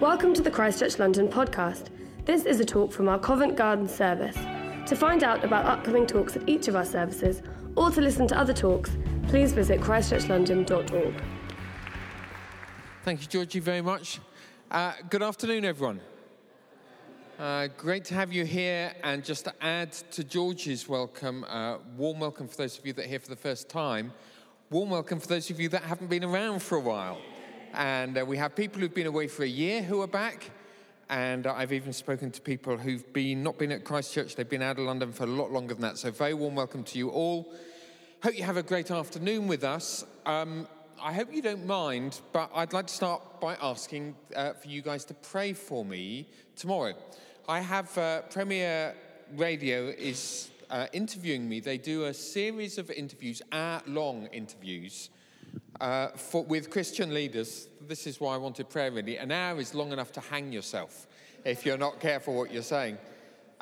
Welcome to the Christchurch London podcast. This is a talk from our Covent Garden service. To find out about upcoming talks at each of our services or to listen to other talks, please visit christchurchlondon.org. Thank you, Georgie, very much. Uh, good afternoon, everyone. Uh, great to have you here. And just to add to George's welcome, uh, warm welcome for those of you that are here for the first time. Warm welcome for those of you that haven't been around for a while. And uh, we have people who've been away for a year who are back. And uh, I've even spoken to people who've been not been at Christchurch, they've been out of London for a lot longer than that. So, very warm welcome to you all. Hope you have a great afternoon with us. Um, I hope you don't mind, but I'd like to start by asking uh, for you guys to pray for me tomorrow. I have uh, Premier Radio is uh, interviewing me. They do a series of interviews, hour-long interviews, uh, for, with Christian leaders. This is why I wanted prayer. Really, an hour is long enough to hang yourself if you're not careful what you're saying.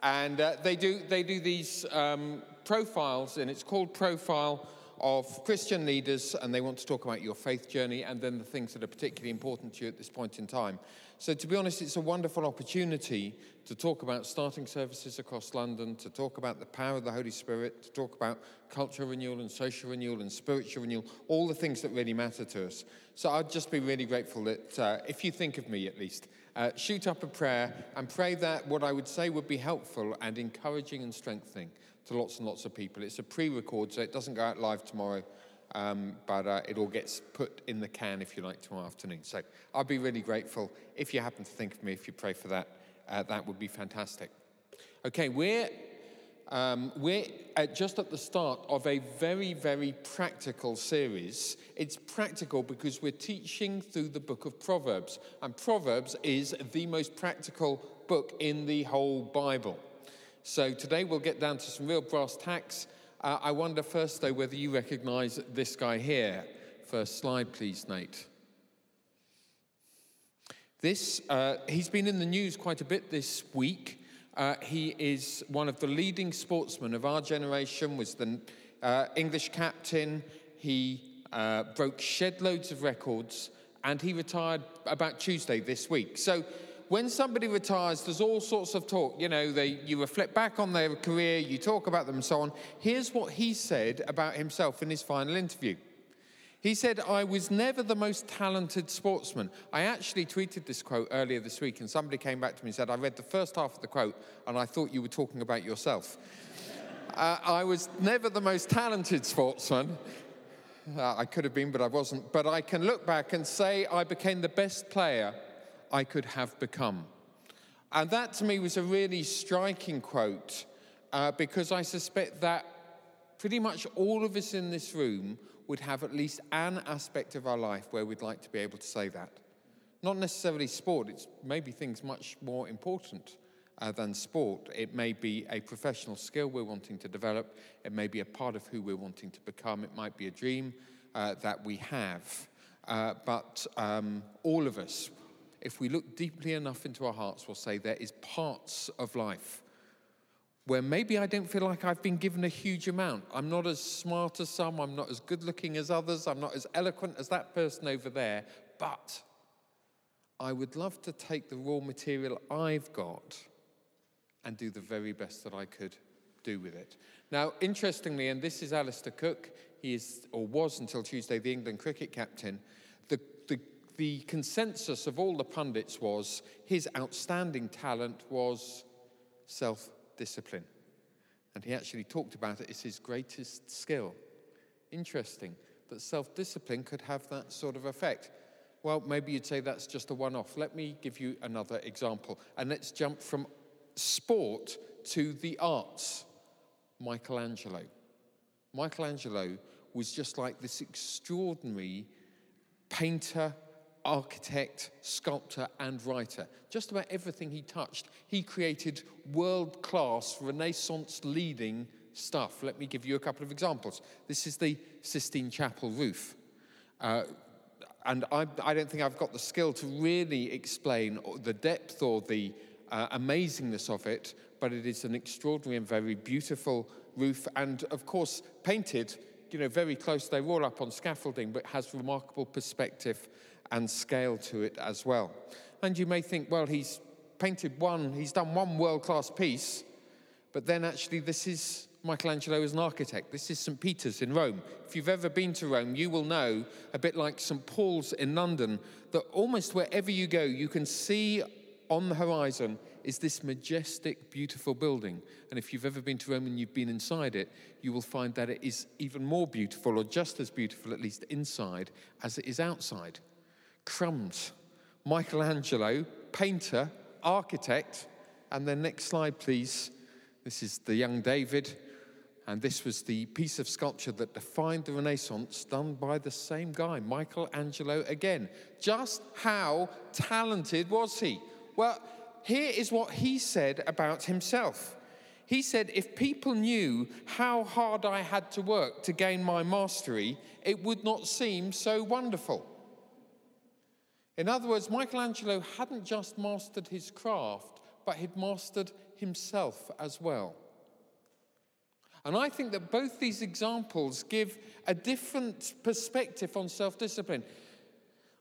And uh, they do they do these um, profiles, and it's called Profile of Christian leaders, and they want to talk about your faith journey and then the things that are particularly important to you at this point in time. So, to be honest, it's a wonderful opportunity to talk about starting services across London, to talk about the power of the Holy Spirit, to talk about cultural renewal and social renewal and spiritual renewal, all the things that really matter to us. So, I'd just be really grateful that uh, if you think of me at least, uh, shoot up a prayer and pray that what I would say would be helpful and encouraging and strengthening to lots and lots of people. It's a pre record, so it doesn't go out live tomorrow, um, but uh, it all gets put in the can, if you like, tomorrow afternoon. So I'd be really grateful if you happen to think of me, if you pray for that. Uh, that would be fantastic. Okay, we're, um, we're at just at the start of a very, very practical series. It's practical because we're teaching through the book of Proverbs, and Proverbs is the most practical book in the whole Bible. So today we'll get down to some real brass tacks. Uh, I wonder first, though, whether you recognize this guy here. First slide, please, Nate. This, uh, he's been in the news quite a bit this week. Uh, he is one of the leading sportsmen of our generation, was the uh, English captain. He uh, broke shed loads of records, and he retired about Tuesday this week. So when somebody retires, there's all sorts of talk. You know, they, you reflect back on their career, you talk about them, and so on. Here's what he said about himself in his final interview. He said, I was never the most talented sportsman. I actually tweeted this quote earlier this week, and somebody came back to me and said, I read the first half of the quote, and I thought you were talking about yourself. uh, I was never the most talented sportsman. Uh, I could have been, but I wasn't. But I can look back and say I became the best player I could have become. And that to me was a really striking quote uh, because I suspect that pretty much all of us in this room would have at least an aspect of our life where we'd like to be able to say that. Not necessarily sport, it's maybe things much more important uh, than sport. It may be a professional skill we're wanting to develop, it may be a part of who we're wanting to become, it might be a dream uh, that we have. Uh, but um, all of us if we look deeply enough into our hearts, we'll say there is parts of life where maybe I don't feel like I've been given a huge amount. I'm not as smart as some, I'm not as good looking as others, I'm not as eloquent as that person over there, but I would love to take the raw material I've got and do the very best that I could do with it. Now, interestingly, and this is Alastair Cook, he is, or was until Tuesday, the England cricket captain. The consensus of all the pundits was his outstanding talent was self discipline. And he actually talked about it as his greatest skill. Interesting that self discipline could have that sort of effect. Well, maybe you'd say that's just a one off. Let me give you another example. And let's jump from sport to the arts. Michelangelo. Michelangelo was just like this extraordinary painter, architect, sculptor, and writer. Just about everything he touched, he created world class, Renaissance leading stuff. Let me give you a couple of examples. This is the Sistine Chapel roof. Uh, and I, I, don't think I've got the skill to really explain the depth or the uh, amazingness of it, but it is an extraordinary and very beautiful roof, and of course, painted you know, very close. They're all up on scaffolding, but has remarkable perspective and scale to it as well. And you may think, well, he's painted one, he's done one world class piece, but then actually, this is Michelangelo as an architect. This is St. Peter's in Rome. If you've ever been to Rome, you will know, a bit like St. Paul's in London, that almost wherever you go, you can see on the horizon is this majestic, beautiful building. And if you've ever been to Rome and you've been inside it, you will find that it is even more beautiful, or just as beautiful, at least inside, as it is outside. Crumbs. Michelangelo, painter, architect. And then next slide, please. This is the young David. And this was the piece of sculpture that defined the Renaissance, done by the same guy, Michelangelo again. Just how talented was he? Well, here is what he said about himself. He said, If people knew how hard I had to work to gain my mastery, it would not seem so wonderful. In other words, Michelangelo hadn't just mastered his craft, but he'd mastered himself as well. And I think that both these examples give a different perspective on self discipline.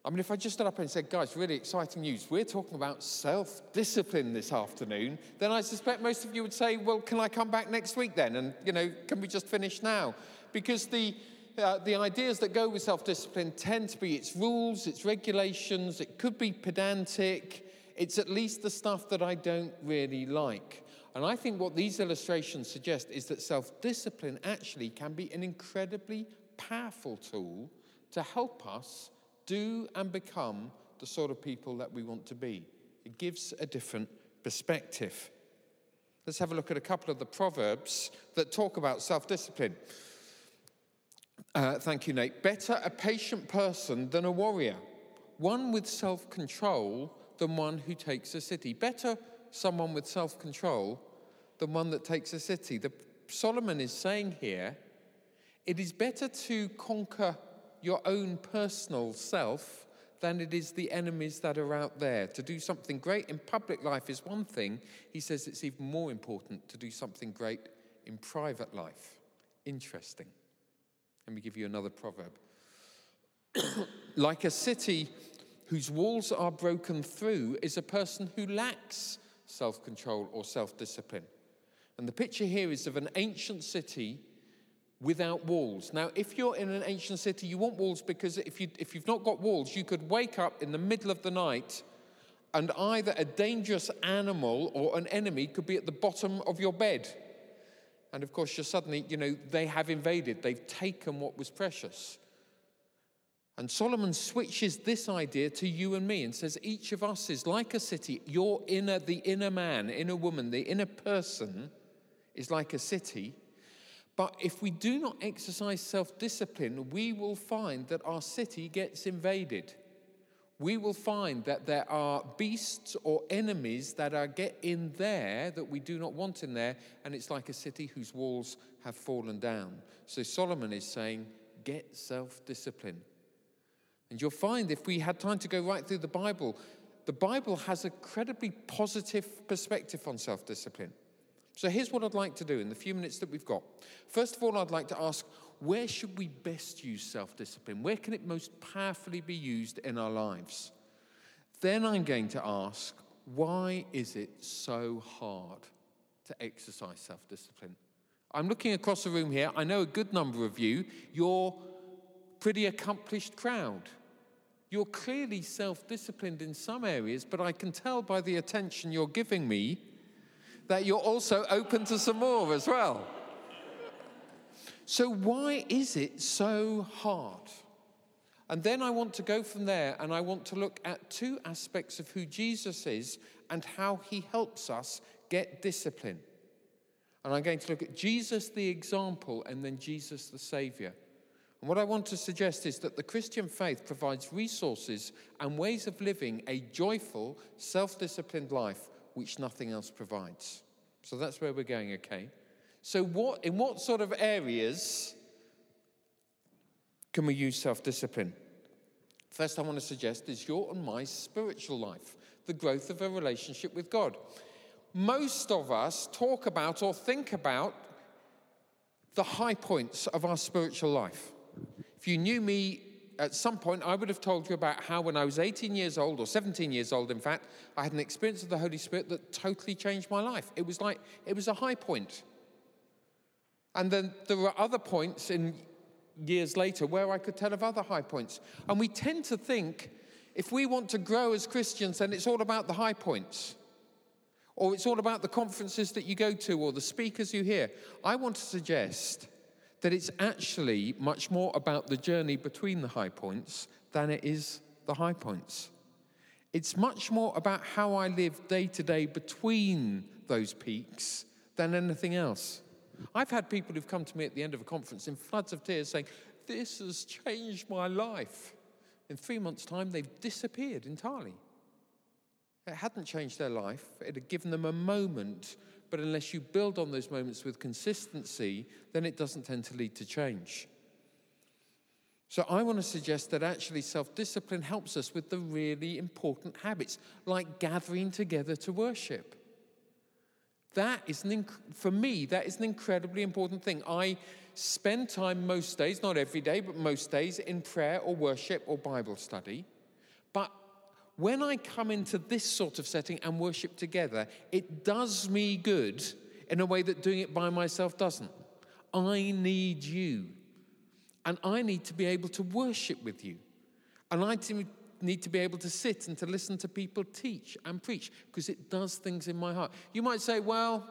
I mean, if I just stood up and said, guys, really exciting news, we're talking about self discipline this afternoon, then I suspect most of you would say, well, can I come back next week then? And, you know, can we just finish now? Because the, uh, the ideas that go with self discipline tend to be its rules, its regulations, it could be pedantic, it's at least the stuff that I don't really like. And I think what these illustrations suggest is that self discipline actually can be an incredibly powerful tool to help us do and become the sort of people that we want to be. It gives a different perspective. Let's have a look at a couple of the proverbs that talk about self discipline. Uh, thank you, Nate. Better a patient person than a warrior, one with self control than one who takes a city. Better someone with self control than one that takes a city. The, Solomon is saying here it is better to conquer your own personal self than it is the enemies that are out there. To do something great in public life is one thing. He says it's even more important to do something great in private life. Interesting. Let me give you another proverb. like a city whose walls are broken through is a person who lacks self control or self discipline. And the picture here is of an ancient city without walls. Now, if you're in an ancient city, you want walls because if, you, if you've not got walls, you could wake up in the middle of the night and either a dangerous animal or an enemy could be at the bottom of your bed. And of course, you're suddenly, you know, they have invaded, they've taken what was precious. And Solomon switches this idea to you and me and says each of us is like a city. Your inner, the inner man, inner woman, the inner person is like a city. But if we do not exercise self discipline, we will find that our city gets invaded. We will find that there are beasts or enemies that are get in there that we do not want in there, and it's like a city whose walls have fallen down. So Solomon is saying, get self discipline. And you'll find if we had time to go right through the Bible, the Bible has a credibly positive perspective on self discipline. So here's what I'd like to do in the few minutes that we've got. First of all, I'd like to ask where should we best use self discipline? Where can it most powerfully be used in our lives? Then I'm going to ask why is it so hard to exercise self discipline? I'm looking across the room here. I know a good number of you, you're pretty accomplished crowd. You're clearly self disciplined in some areas, but I can tell by the attention you're giving me that you're also open to some more as well. So, why is it so hard? And then I want to go from there and I want to look at two aspects of who Jesus is and how he helps us get discipline. And I'm going to look at Jesus the example and then Jesus the Savior. And what I want to suggest is that the Christian faith provides resources and ways of living a joyful, self disciplined life which nothing else provides. So that's where we're going, okay? So, what, in what sort of areas can we use self discipline? First, I want to suggest is your and my spiritual life, the growth of a relationship with God. Most of us talk about or think about the high points of our spiritual life. If you knew me at some point, I would have told you about how, when I was 18 years old, or 17 years old, in fact, I had an experience of the Holy Spirit that totally changed my life. It was like, it was a high point. And then there were other points in years later where I could tell of other high points. And we tend to think if we want to grow as Christians, then it's all about the high points. Or it's all about the conferences that you go to or the speakers you hear. I want to suggest that it's actually much more about the journey between the high points than it is the high points. It's much more about how I live day to day between those peaks than anything else. I've had people who've come to me at the end of a conference in floods of tears saying, This has changed my life. In three months' time, they've disappeared entirely. It hadn't changed their life, it had given them a moment, but unless you build on those moments with consistency, then it doesn't tend to lead to change. So, I want to suggest that actually self discipline helps us with the really important habits, like gathering together to worship. That is, an inc- for me, that is an incredibly important thing. I spend time most days, not every day, but most days, in prayer or worship or Bible study. But when I come into this sort of setting and worship together, it does me good in a way that doing it by myself doesn't. I need you. And I need to be able to worship with you. And I need to be able to sit and to listen to people teach and preach because it does things in my heart. You might say, well,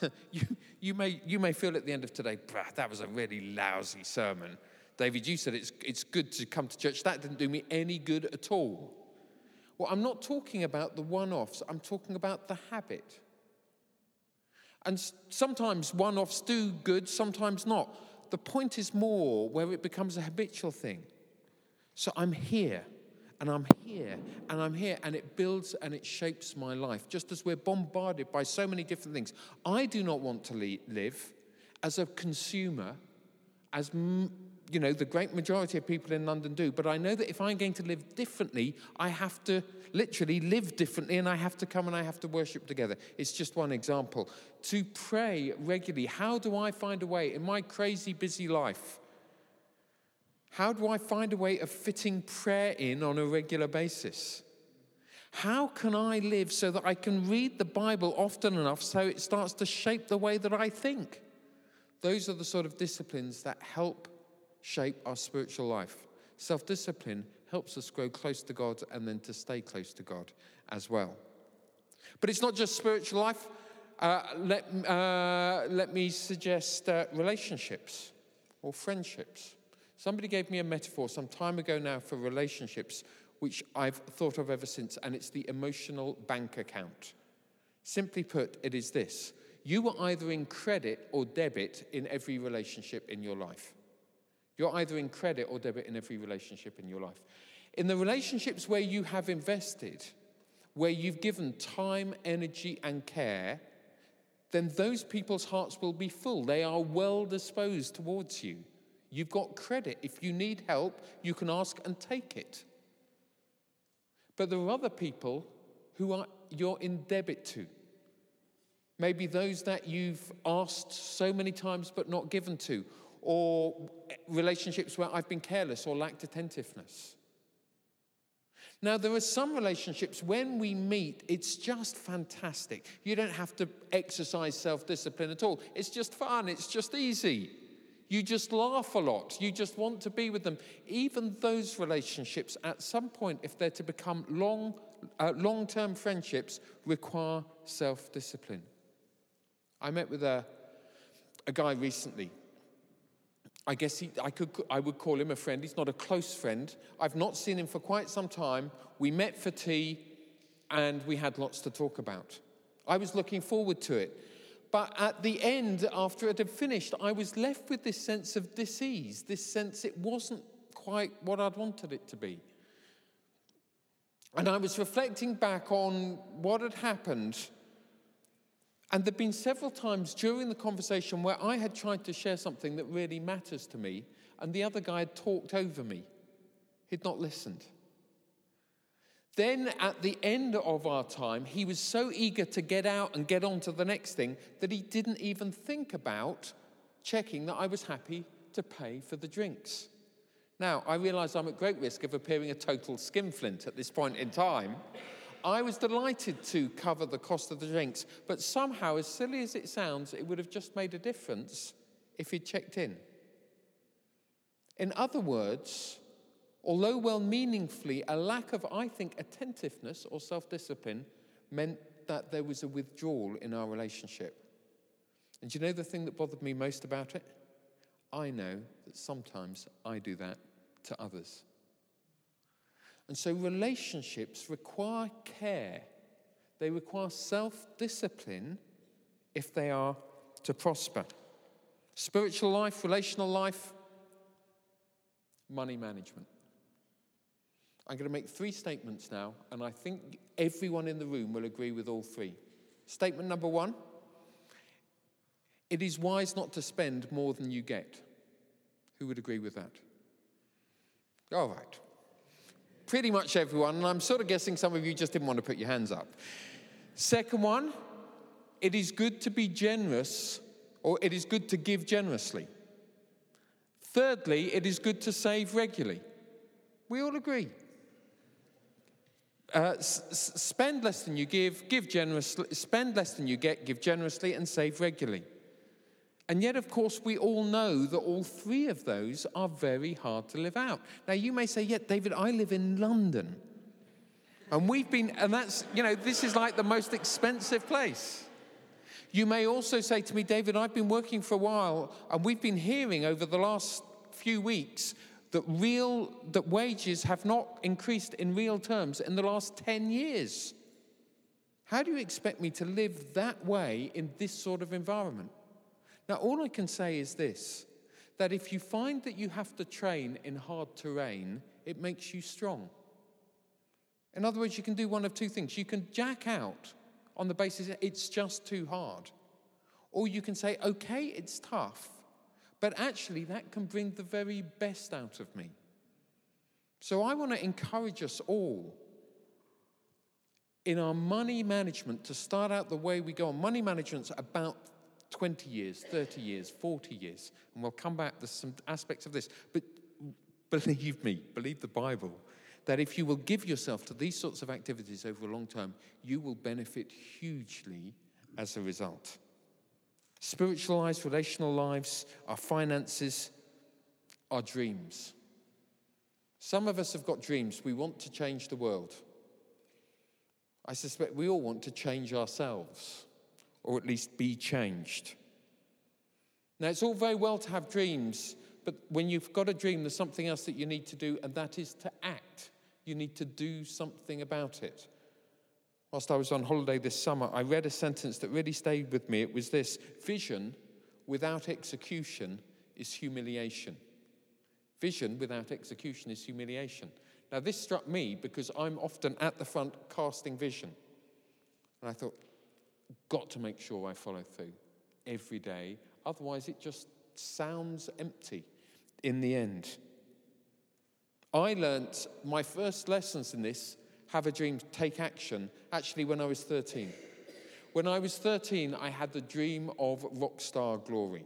you, you, may, you may feel at the end of today, that was a really lousy sermon. David, you said it's, it's good to come to church. That didn't do me any good at all. Well, I'm not talking about the one offs, I'm talking about the habit. And sometimes one offs do good, sometimes not. The point is more where it becomes a habitual thing. So I'm here, and I'm here, and I'm here, and it builds and it shapes my life, just as we're bombarded by so many different things. I do not want to live as a consumer, as you know, the great majority of people in London do. But I know that if I'm going to live differently, I have to literally live differently and I have to come and I have to worship together. It's just one example. To pray regularly, how do I find a way in my crazy busy life? How do I find a way of fitting prayer in on a regular basis? How can I live so that I can read the Bible often enough so it starts to shape the way that I think? Those are the sort of disciplines that help shape our spiritual life. Self discipline helps us grow close to God and then to stay close to God as well. But it's not just spiritual life. Uh, let, uh, let me suggest uh, relationships or friendships. Somebody gave me a metaphor some time ago now for relationships, which I've thought of ever since, and it's the emotional bank account. Simply put, it is this you are either in credit or debit in every relationship in your life. You're either in credit or debit in every relationship in your life. In the relationships where you have invested, where you've given time, energy, and care, then those people's hearts will be full. They are well disposed towards you. You've got credit. If you need help, you can ask and take it. But there are other people who are you're in debit to. Maybe those that you've asked so many times but not given to, or relationships where I've been careless or lacked attentiveness. Now, there are some relationships when we meet, it's just fantastic. You don't have to exercise self discipline at all. It's just fun, it's just easy. You just laugh a lot. You just want to be with them. Even those relationships, at some point, if they're to become long, uh, long-term friendships, require self-discipline. I met with a, a guy recently I guess he, I, could, I would call him a friend. He's not a close friend. I've not seen him for quite some time. We met for tea and we had lots to talk about. I was looking forward to it. But at the end, after it had finished, I was left with this sense of disease, this sense it wasn't quite what I'd wanted it to be. And I was reflecting back on what had happened and there'd been several times during the conversation where I had tried to share something that really matters to me, and the other guy had talked over me. He'd not listened. Then, at the end of our time, he was so eager to get out and get on to the next thing that he didn't even think about checking that I was happy to pay for the drinks. Now, I realise I'm at great risk of appearing a total skinflint at this point in time. I was delighted to cover the cost of the drinks, but somehow, as silly as it sounds, it would have just made a difference if he'd checked in. In other words, although well meaningfully, a lack of, I think, attentiveness or self discipline meant that there was a withdrawal in our relationship. And you know the thing that bothered me most about it? I know that sometimes I do that to others. And so relationships require care, they require self discipline if they are to prosper. Spiritual life, relational life, money management. I'm going to make three statements now, and I think everyone in the room will agree with all three. Statement number one it is wise not to spend more than you get. Who would agree with that? All right. Pretty much everyone, and I'm sort of guessing some of you just didn't want to put your hands up. Second one, it is good to be generous, or it is good to give generously. Thirdly, it is good to save regularly. We all agree. Uh, s- spend less than you give, give generously, spend less than you get, give generously, and save regularly. And yet, of course, we all know that all three of those are very hard to live out. Now, you may say, yeah, David, I live in London. And we've been, and that's, you know, this is like the most expensive place. You may also say to me, David, I've been working for a while, and we've been hearing over the last few weeks that real that wages have not increased in real terms in the last 10 years. How do you expect me to live that way in this sort of environment? Now, all I can say is this that if you find that you have to train in hard terrain, it makes you strong. In other words, you can do one of two things. You can jack out on the basis it's just too hard. Or you can say, okay, it's tough, but actually that can bring the very best out of me. So I want to encourage us all in our money management to start out the way we go on. Money management's about 20 years, 30 years, 40 years. And we'll come back to some aspects of this. But believe me, believe the Bible, that if you will give yourself to these sorts of activities over a long term, you will benefit hugely as a result. Spiritual lives, relational lives, our finances, our dreams. Some of us have got dreams. We want to change the world. I suspect we all want to change ourselves or at least be changed. Now, it's all very well to have dreams, but when you've got a dream, there's something else that you need to do, and that is to act. You need to do something about it. Whilst I was on holiday this summer, I read a sentence that really stayed with me. It was this Vision without execution is humiliation. Vision without execution is humiliation. Now, this struck me because I'm often at the front casting vision. And I thought, got to make sure I follow through every day. Otherwise, it just sounds empty in the end. I learnt my first lessons in this have a dream, take action, actually, when I was 13. When I was 13, I had the dream of rock star glory.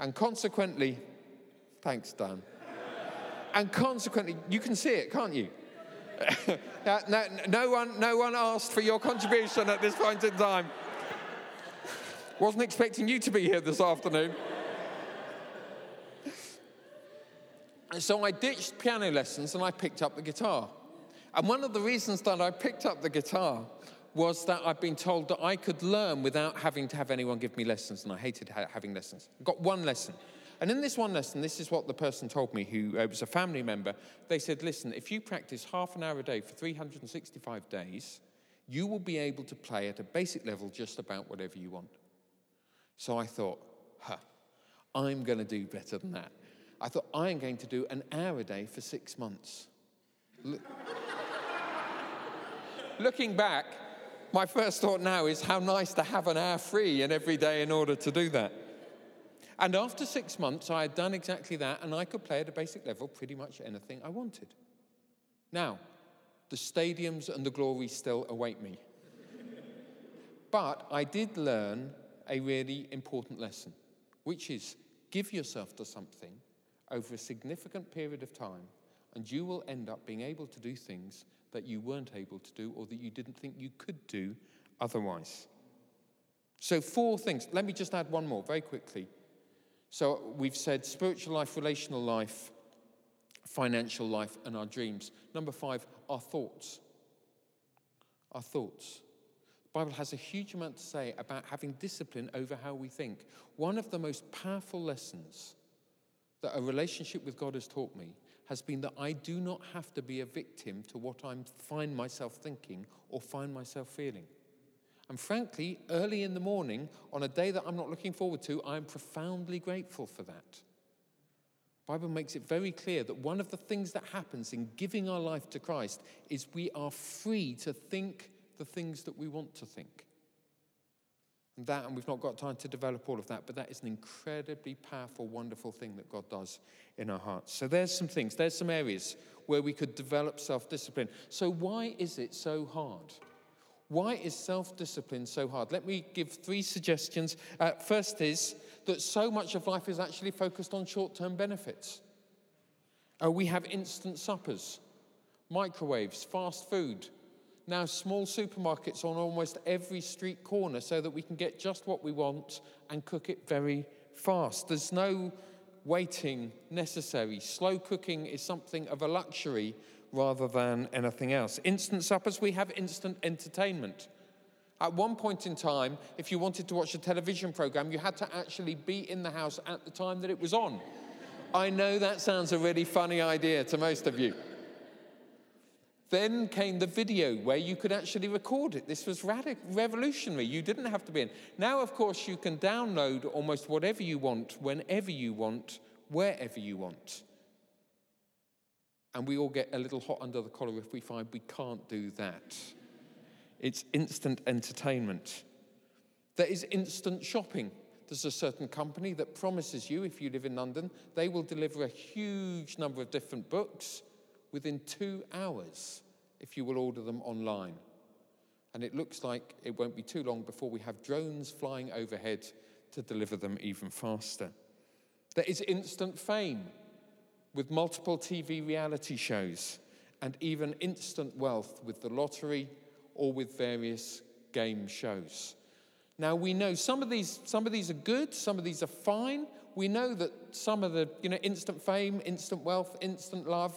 And consequently, thanks, Dan. and consequently, you can see it, can't you? no, no, one, no one asked for your contribution at this point in time. Wasn't expecting you to be here this afternoon. And so I ditched piano lessons and I picked up the guitar. And one of the reasons that I picked up the guitar was that I'd been told that I could learn without having to have anyone give me lessons, and I hated ha- having lessons. I got one lesson. And in this one lesson, this is what the person told me, who uh, was a family member. They said, Listen, if you practice half an hour a day for 365 days, you will be able to play at a basic level just about whatever you want. So I thought, huh, I'm going to do better than that. I thought, I'm going to do an hour a day for six months. Look. Looking back, my first thought now is how nice to have an hour free and every day in order to do that. And after six months, I had done exactly that, and I could play at a basic level pretty much anything I wanted. Now, the stadiums and the glory still await me. but I did learn a really important lesson, which is Give yourself to something over a significant period of time, and you will end up being able to do things that you weren't able to do or that you didn't think you could do otherwise. So, four things. Let me just add one more very quickly. So, we've said spiritual life, relational life, financial life, and our dreams. Number five, our thoughts. Our thoughts. The Bible has a huge amount to say about having discipline over how we think. One of the most powerful lessons that a relationship with God has taught me has been that I do not have to be a victim to what I find myself thinking or find myself feeling. And frankly, early in the morning, on a day that I'm not looking forward to, I'm profoundly grateful for that. Bible makes it very clear that one of the things that happens in giving our life to Christ is we are free to think the things that we want to think. And that, and we've not got time to develop all of that, but that is an incredibly powerful, wonderful thing that God does in our hearts. So there's some things, there's some areas where we could develop self discipline. So, why is it so hard? Why is self discipline so hard? Let me give three suggestions. Uh, first is that so much of life is actually focused on short term benefits. Uh, we have instant suppers, microwaves, fast food, now small supermarkets on almost every street corner so that we can get just what we want and cook it very fast. There's no waiting necessary. Slow cooking is something of a luxury rather than anything else. Instant suppers, we have instant entertainment. At one point in time, if you wanted to watch a television program, you had to actually be in the house at the time that it was on. I know that sounds a really funny idea to most of you. Then came the video where you could actually record it. This was revolutionary. You didn't have to be in. Now, of course, you can download almost whatever you want, whenever you want, wherever you want. And we all get a little hot under the collar if we find we can't do that. It's instant entertainment. There is instant shopping. There's a certain company that promises you, if you live in London, they will deliver a huge number of different books within two hours if you will order them online. And it looks like it won't be too long before we have drones flying overhead to deliver them even faster. There is instant fame with multiple TV reality shows and even instant wealth with the lottery or with various game shows. Now we know some of these some of these are good, some of these are fine. We know that some of the, you know, instant fame, instant wealth, instant love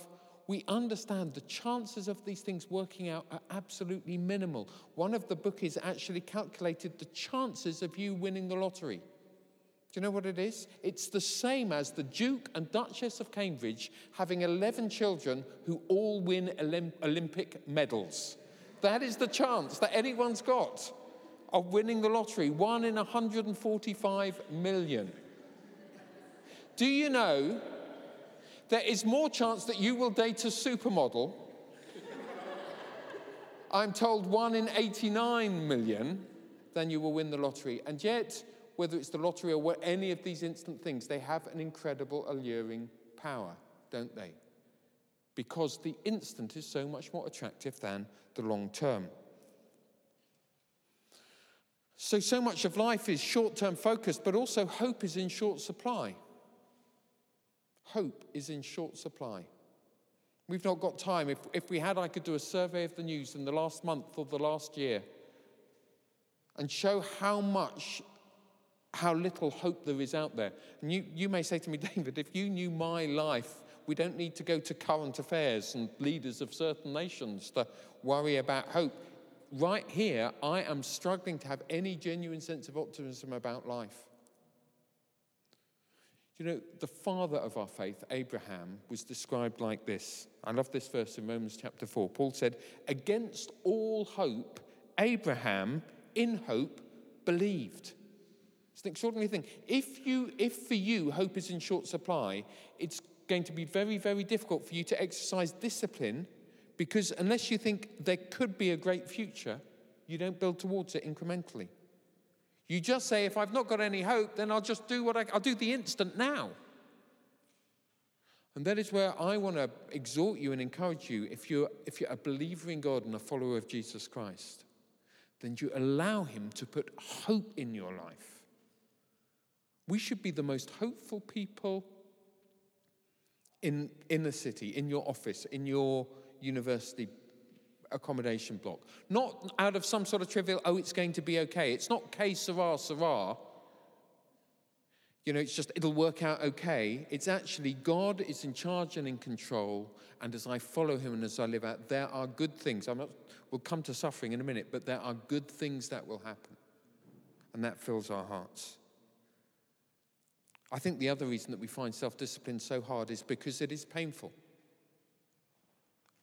we understand the chances of these things working out are absolutely minimal. One of the bookies actually calculated the chances of you winning the lottery. Do you know what it is? It's the same as the Duke and Duchess of Cambridge having 11 children who all win Olympic medals. That is the chance that anyone's got of winning the lottery, one in 145 million. Do you know there is more chance that you will date a supermodel. I'm told one in 89 million, then you will win the lottery. And yet, whether it's the lottery or any of these instant things, they have an incredible alluring power, don't they? Because the instant is so much more attractive than the long term. So, so much of life is short term focused, but also hope is in short supply hope is in short supply. We've not got time. If, if we had, I could do a survey of the news in the last month or the last year and show how much, how little hope there is out there. And you, you may say to me, David, if you knew my life, we don't need to go to current affairs and leaders of certain nations to worry about hope. Right here, I am struggling to have any genuine sense of optimism about life. You know, the father of our faith, Abraham, was described like this. I love this verse in Romans chapter 4. Paul said, Against all hope, Abraham, in hope, believed. It's an extraordinary thing. If, you, if for you hope is in short supply, it's going to be very, very difficult for you to exercise discipline because unless you think there could be a great future, you don't build towards it incrementally. You just say, if I've not got any hope, then I'll just do what I, I'll do the instant now. And that is where I want to exhort you and encourage you. If you're, if you're a believer in God and a follower of Jesus Christ, then you allow Him to put hope in your life We should be the most hopeful people in, in the city, in your office, in your university accommodation block. Not out of some sort of trivial, oh, it's going to be okay. It's not Que Sera Sera. You know, it's just, it'll work out okay. It's actually God is in charge and in control. And as I follow him and as I live out, there are good things. I'm not, we'll come to suffering in a minute, but there are good things that will happen. And that fills our hearts. I think the other reason that we find self discipline so hard is because it is painful.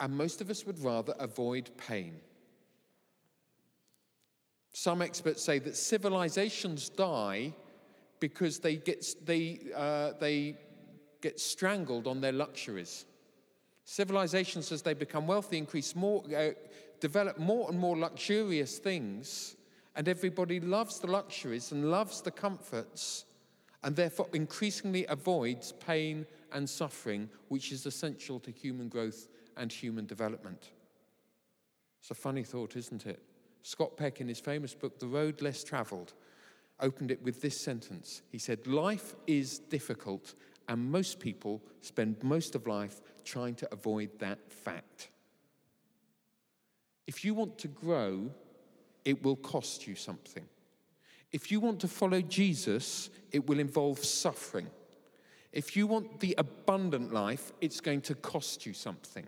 And most of us would rather avoid pain. Some experts say that civilizations die because they get, they, uh, they get strangled on their luxuries. Civilizations, as they become wealthy, increase more, uh, develop more and more luxurious things, and everybody loves the luxuries and loves the comforts and therefore increasingly avoids pain and suffering, which is essential to human growth and human development. It's a funny thought, isn't it? Scott Peck, in his famous book, The Road Less Traveled, opened it with this sentence. He said, Life is difficult, and most people spend most of life trying to avoid that fact. If you want to grow, it will cost you something. If you want to follow Jesus, it will involve suffering. If you want the abundant life, it's going to cost you something.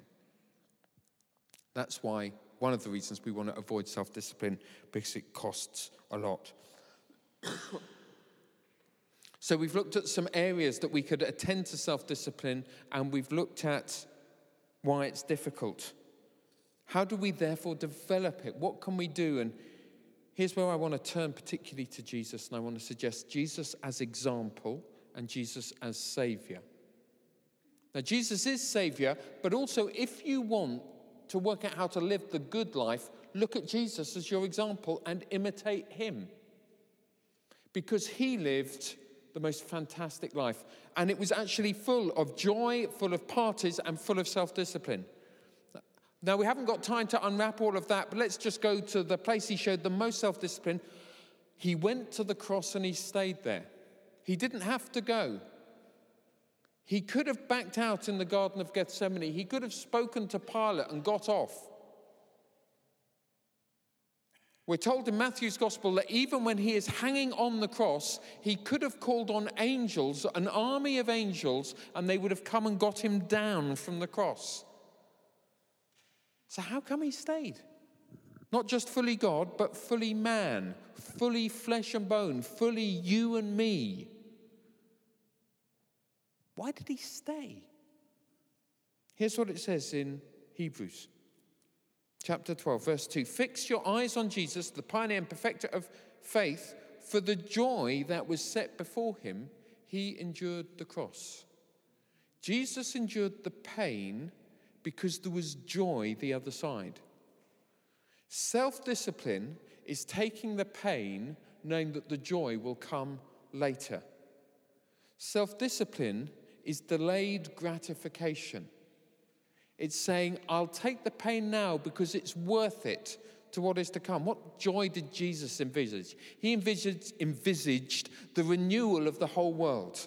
That's why one of the reasons we want to avoid self discipline, because it costs a lot. so, we've looked at some areas that we could attend to self discipline, and we've looked at why it's difficult. How do we therefore develop it? What can we do? And here's where I want to turn particularly to Jesus, and I want to suggest Jesus as example and Jesus as Savior. Now, Jesus is Savior, but also if you want to work out how to live the good life, look at Jesus as your example and imitate Him. Because He lived the most fantastic life, and it was actually full of joy, full of parties, and full of self discipline. Now, we haven't got time to unwrap all of that, but let's just go to the place he showed the most self discipline. He went to the cross and he stayed there. He didn't have to go. He could have backed out in the Garden of Gethsemane. He could have spoken to Pilate and got off. We're told in Matthew's Gospel that even when he is hanging on the cross, he could have called on angels, an army of angels, and they would have come and got him down from the cross. So, how come he stayed? Not just fully God, but fully man, fully flesh and bone, fully you and me. Why did he stay? Here's what it says in Hebrews chapter 12, verse 2 Fix your eyes on Jesus, the pioneer and perfecter of faith, for the joy that was set before him, he endured the cross. Jesus endured the pain because there was joy the other side. Self discipline is taking the pain knowing that the joy will come later. Self discipline is delayed gratification. It's saying, I'll take the pain now because it's worth it to what is to come. What joy did Jesus envisage? He envisaged, envisaged the renewal of the whole world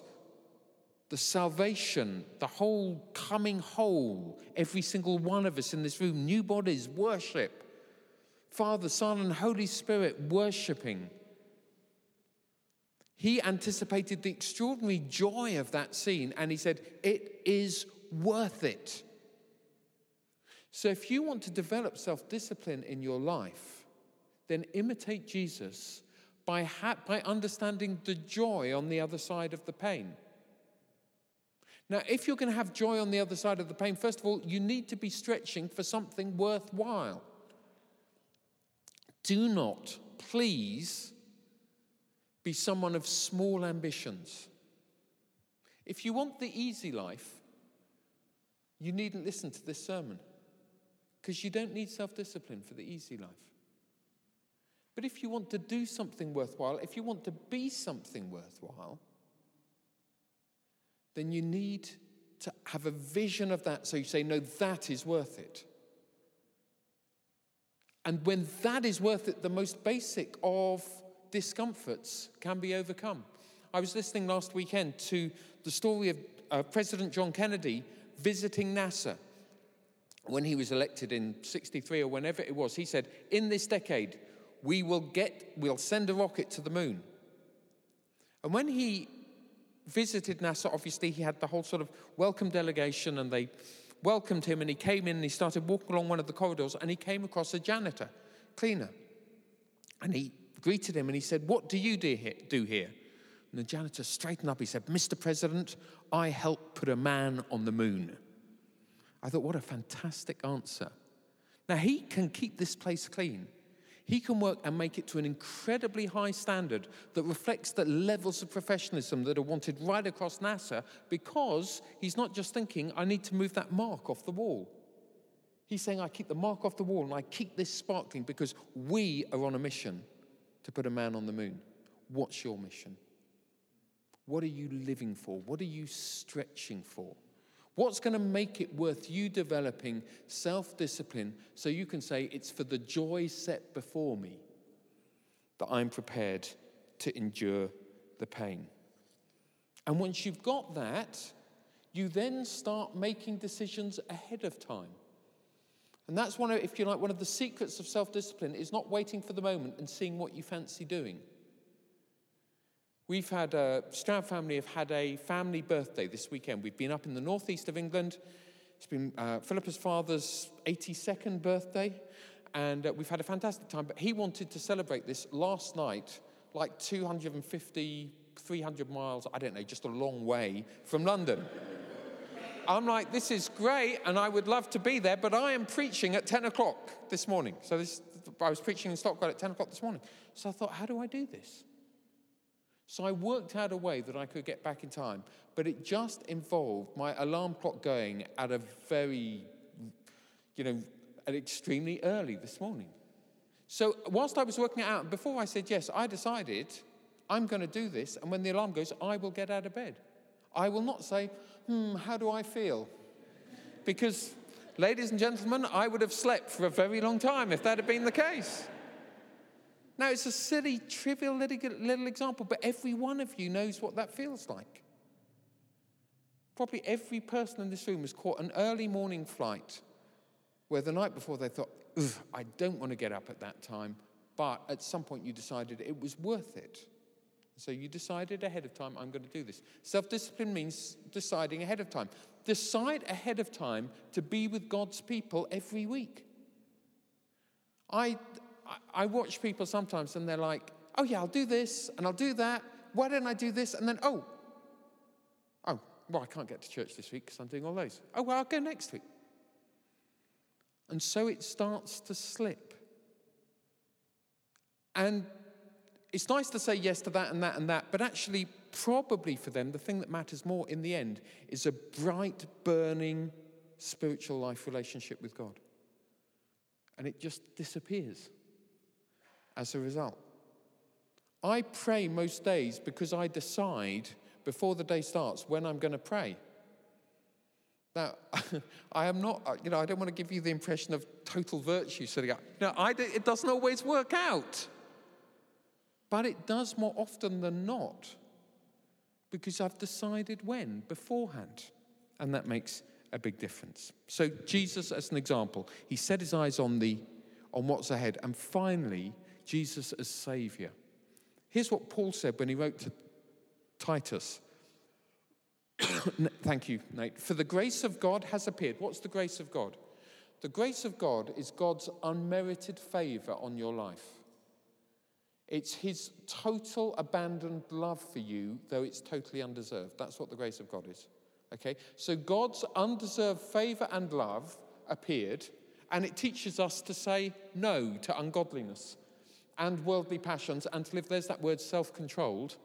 the salvation, the whole coming whole, every single one of us in this room, new bodies, worship. Father, Son, and Holy Spirit worshiping. He anticipated the extraordinary joy of that scene and he said, It is worth it. So, if you want to develop self discipline in your life, then imitate Jesus by, ha- by understanding the joy on the other side of the pain. Now, if you're going to have joy on the other side of the pain, first of all, you need to be stretching for something worthwhile. Do not, please, be someone of small ambitions. If you want the easy life, you needn't listen to this sermon because you don't need self discipline for the easy life. But if you want to do something worthwhile, if you want to be something worthwhile, then you need to have a vision of that so you say, no, that is worth it. And when that is worth it, the most basic of discomforts can be overcome. I was listening last weekend to the story of uh, President John Kennedy visiting NASA when he was elected in 63 or whenever it was. He said, In this decade, we will get, we'll send a rocket to the moon. And when he visited NASA, obviously he had the whole sort of welcome delegation and they welcomed him and he came in and he started walking along one of the corridors and he came across a janitor, cleaner. And he greeted him and he said, What do you do here? And the janitor straightened up. He said, Mr. President, I helped put a man on the moon. I thought, what a fantastic answer. Now, he can keep this place clean. He can work and make it to an incredibly high standard that reflects the levels of professionalism that are wanted right across NASA because he's not just thinking, I need to move that mark off the wall. He's saying, I keep the mark off the wall and I keep this sparkling because we are on a mission to put a man on the moon. What's your mission? What are you living for? What are you stretching for? What's going to make it worth you developing self discipline so you can say, It's for the joy set before me that I'm prepared to endure the pain? And once you've got that, you then start making decisions ahead of time. And that's one of, if you like, one of the secrets of self discipline is not waiting for the moment and seeing what you fancy doing. We've had a Stroud family have had a family birthday this weekend. We've been up in the northeast of England. It's been uh, Philippa's father's 82nd birthday, and uh, we've had a fantastic time. But he wanted to celebrate this last night, like 250, 300 miles, I don't know, just a long way from London. I'm like, this is great, and I would love to be there, but I am preaching at 10 o'clock this morning. So this, I was preaching in Stockwell at 10 o'clock this morning. So I thought, how do I do this? So I worked out a way that I could get back in time, but it just involved my alarm clock going at a very, you know, at extremely early this morning. So whilst I was working it out, before I said yes, I decided I'm going to do this, and when the alarm goes, I will get out of bed. I will not say, hmm, how do I feel? Because, ladies and gentlemen, I would have slept for a very long time if that had been the case. Now, it's a silly, trivial little, example, but every one of you knows what that feels like. Probably every person in this room has caught an early morning flight where the night before they thought, I don't want to get up at that time, but at some point you decided it was worth it. So you decided ahead of time, I'm going to do this. Self discipline means deciding ahead of time. Decide ahead of time to be with God's people every week. I, I watch people sometimes and they're like, oh, yeah, I'll do this and I'll do that. Why don't I do this? And then, oh, oh, well, I can't get to church this week because I'm doing all those. Oh, well, I'll go next week. And so it starts to slip. And it's nice to say yes to that and that and that, but actually, probably for them, the thing that matters more in the end is a bright, burning spiritual life relationship with God. And it just disappears as a result. I pray most days because I decide before the day starts when I'm going to pray. Now, I am not, uh, you know, I don't want to give you the impression of total virtue up. No, I, it doesn't always work out. But it does more often than not because I've decided when beforehand. And that makes a big difference. So, Jesus, as an example, he set his eyes on, the, on what's ahead. And finally, Jesus as Savior. Here's what Paul said when he wrote to Titus. Thank you, Nate. For the grace of God has appeared. What's the grace of God? The grace of God is God's unmerited favor on your life. It's his total abandoned love for you, though it's totally undeserved. That's what the grace of God is. Okay? So God's undeserved favor and love appeared, and it teaches us to say no to ungodliness and worldly passions and to live, there's that word, self controlled,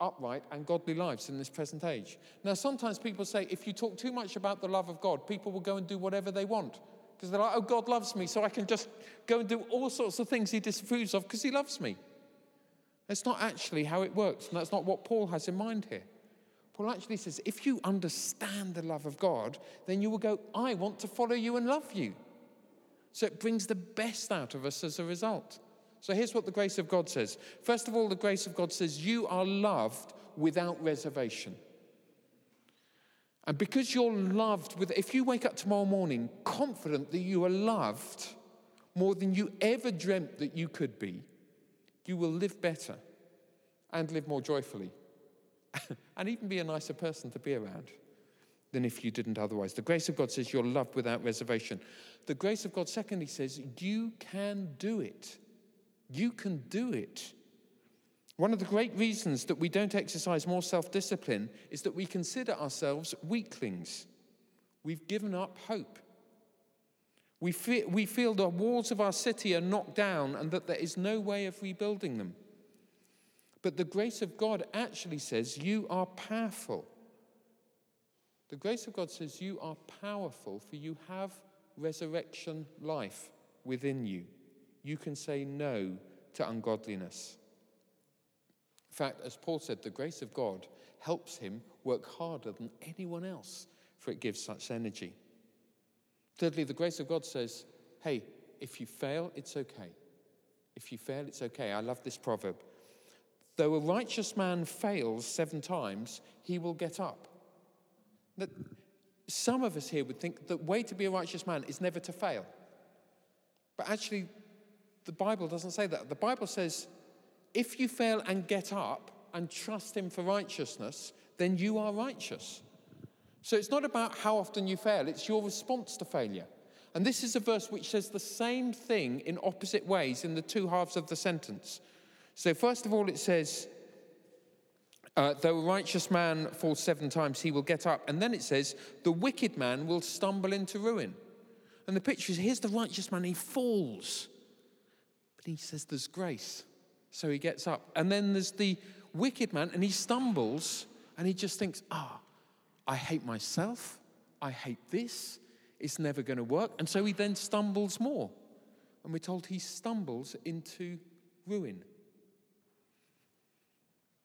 upright, and godly lives in this present age. Now, sometimes people say if you talk too much about the love of God, people will go and do whatever they want. Because they're like, oh, God loves me, so I can just go and do all sorts of things he disapproves of because he loves me. That's not actually how it works, and that's not what Paul has in mind here. Paul actually says, if you understand the love of God, then you will go, I want to follow you and love you. So it brings the best out of us as a result. So here's what the grace of God says. First of all, the grace of God says, You are loved without reservation. And because you're loved with, if you wake up tomorrow morning confident that you are loved more than you ever dreamt that you could be, you will live better and live more joyfully and even be a nicer person to be around than if you didn't otherwise. The grace of God says you're loved without reservation. The grace of God, secondly, says you can do it. You can do it. One of the great reasons that we don't exercise more self discipline is that we consider ourselves weaklings. We've given up hope. We feel, we feel the walls of our city are knocked down and that there is no way of rebuilding them. But the grace of God actually says you are powerful. The grace of God says you are powerful, for you have resurrection life within you. You can say no to ungodliness. In fact, as Paul said, the grace of God helps him work harder than anyone else, for it gives such energy. Thirdly, the grace of God says, hey, if you fail, it's okay. If you fail, it's okay. I love this proverb. Though a righteous man fails seven times, he will get up. That some of us here would think the way to be a righteous man is never to fail. But actually, the Bible doesn't say that. The Bible says if you fail and get up and trust Him for righteousness, then you are righteous. So it's not about how often you fail, it's your response to failure. And this is a verse which says the same thing in opposite ways in the two halves of the sentence. So, first of all, it says, uh, though a righteous man falls seven times, he will get up. And then it says, the wicked man will stumble into ruin. And the picture is here's the righteous man, he falls. But he says, there's grace. So he gets up. And then there's the wicked man, and he stumbles, and he just thinks, ah, I hate myself. I hate this. It's never going to work. And so he then stumbles more. And we're told he stumbles into ruin.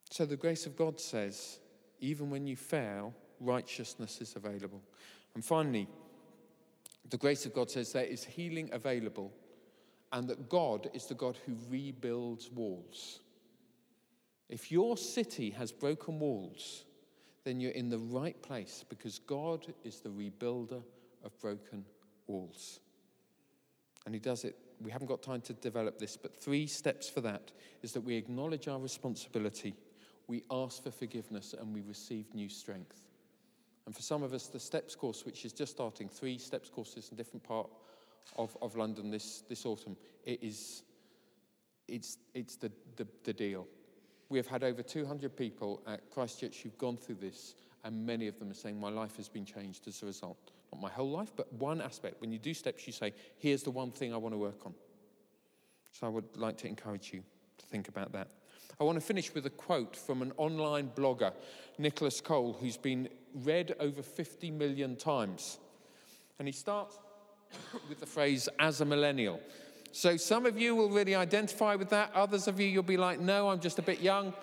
So the grace of God says, even when you fail, righteousness is available. And finally, the grace of God says there is healing available and that God is the God who rebuilds walls. If your city has broken walls, then you're in the right place because God is the rebuilder of broken walls. And He does it. We haven't got time to develop this, but three steps for that is that we acknowledge our responsibility we ask for forgiveness and we receive new strength. And for some of us, the STEPS course, which is just starting, three STEPS courses in different part of, of London this, this autumn, it is, it's, it's the, the, the deal. We have had over 200 people at Christchurch who've gone through this, and many of them are saying, My life has been changed as a result. Not my whole life, but one aspect. When you do steps, you say, Here's the one thing I want to work on. So I would like to encourage you to think about that. I want to finish with a quote from an online blogger, Nicolas Cole, who's been read over 50 million times. And he starts with the phrase, as a millennial. So some of you will really identify with that. Others of you, you'll be like, no, I'm just a bit young.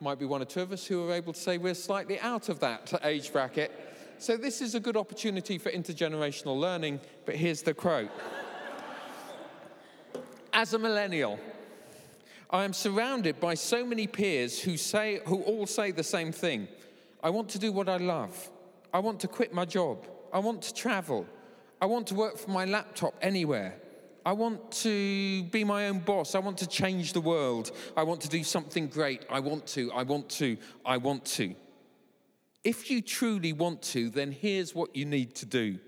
Might be one or two of us who are able to say we're slightly out of that age bracket. So this is a good opportunity for intergenerational learning. But here's the quote As a millennial, I am surrounded by so many peers who, say, who all say the same thing. I want to do what I love. I want to quit my job. I want to travel. I want to work from my laptop anywhere. I want to be my own boss. I want to change the world. I want to do something great. I want to, I want to, I want to. If you truly want to, then here's what you need to do.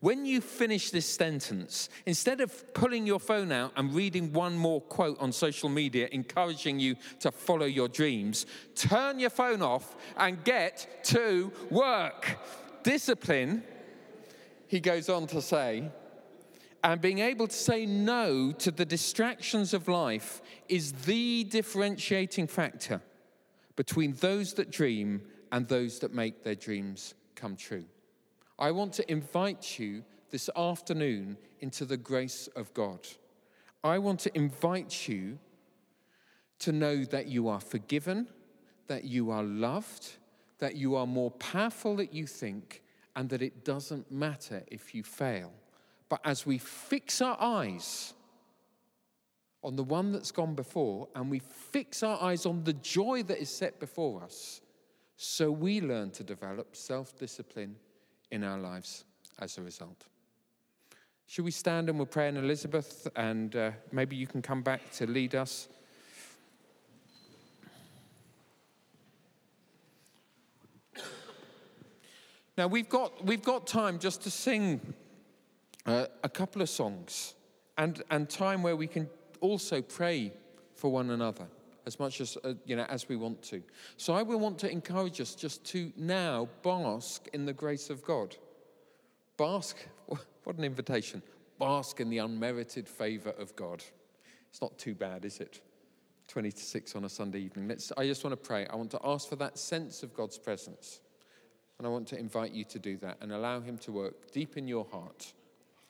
When you finish this sentence, instead of pulling your phone out and reading one more quote on social media encouraging you to follow your dreams, turn your phone off and get to work. Discipline, he goes on to say, and being able to say no to the distractions of life is the differentiating factor between those that dream and those that make their dreams come true. I want to invite you this afternoon into the grace of God. I want to invite you to know that you are forgiven, that you are loved, that you are more powerful than you think, and that it doesn't matter if you fail. But as we fix our eyes on the one that's gone before and we fix our eyes on the joy that is set before us, so we learn to develop self discipline in our lives as a result. Should we stand and we'll pray in Elizabeth, and uh, maybe you can come back to lead us? Now we've got we've got time just to sing uh, a couple of songs, and and time where we can also pray for one another as much as uh, you know as we want to. So I will want to encourage us just to now bask in the grace of God. Bask, what an invitation. Bask in the unmerited favor of God. It's not too bad, is it? 20 to 6 on a Sunday evening. Let's, I just want to pray. I want to ask for that sense of God's presence. And I want to invite you to do that and allow Him to work deep in your heart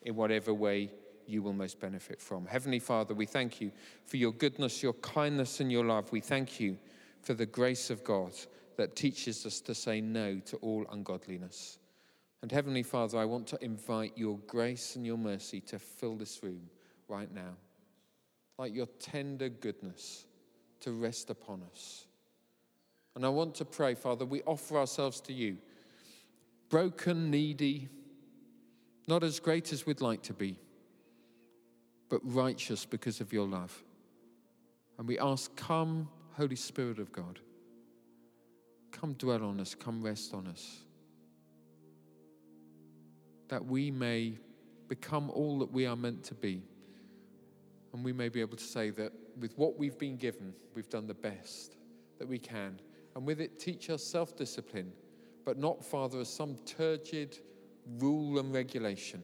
in whatever way you will most benefit from. Heavenly Father, we thank you for your goodness, your kindness, and your love. We thank you for the grace of God that teaches us to say no to all ungodliness. And Heavenly Father, I want to invite your grace and your mercy to fill this room right now, like your tender goodness to rest upon us. And I want to pray, Father, we offer ourselves to you, broken, needy, not as great as we'd like to be, but righteous because of your love. And we ask, Come, Holy Spirit of God, come dwell on us, come rest on us that we may become all that we are meant to be. And we may be able to say that with what we've been given, we've done the best that we can. And with it, teach us self discipline, but not, Father, as some turgid rule and regulation,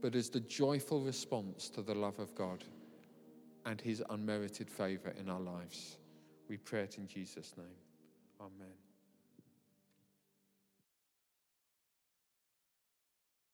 but as the joyful response to the love of God and his unmerited favor in our lives. We pray it in Jesus' name. Amen.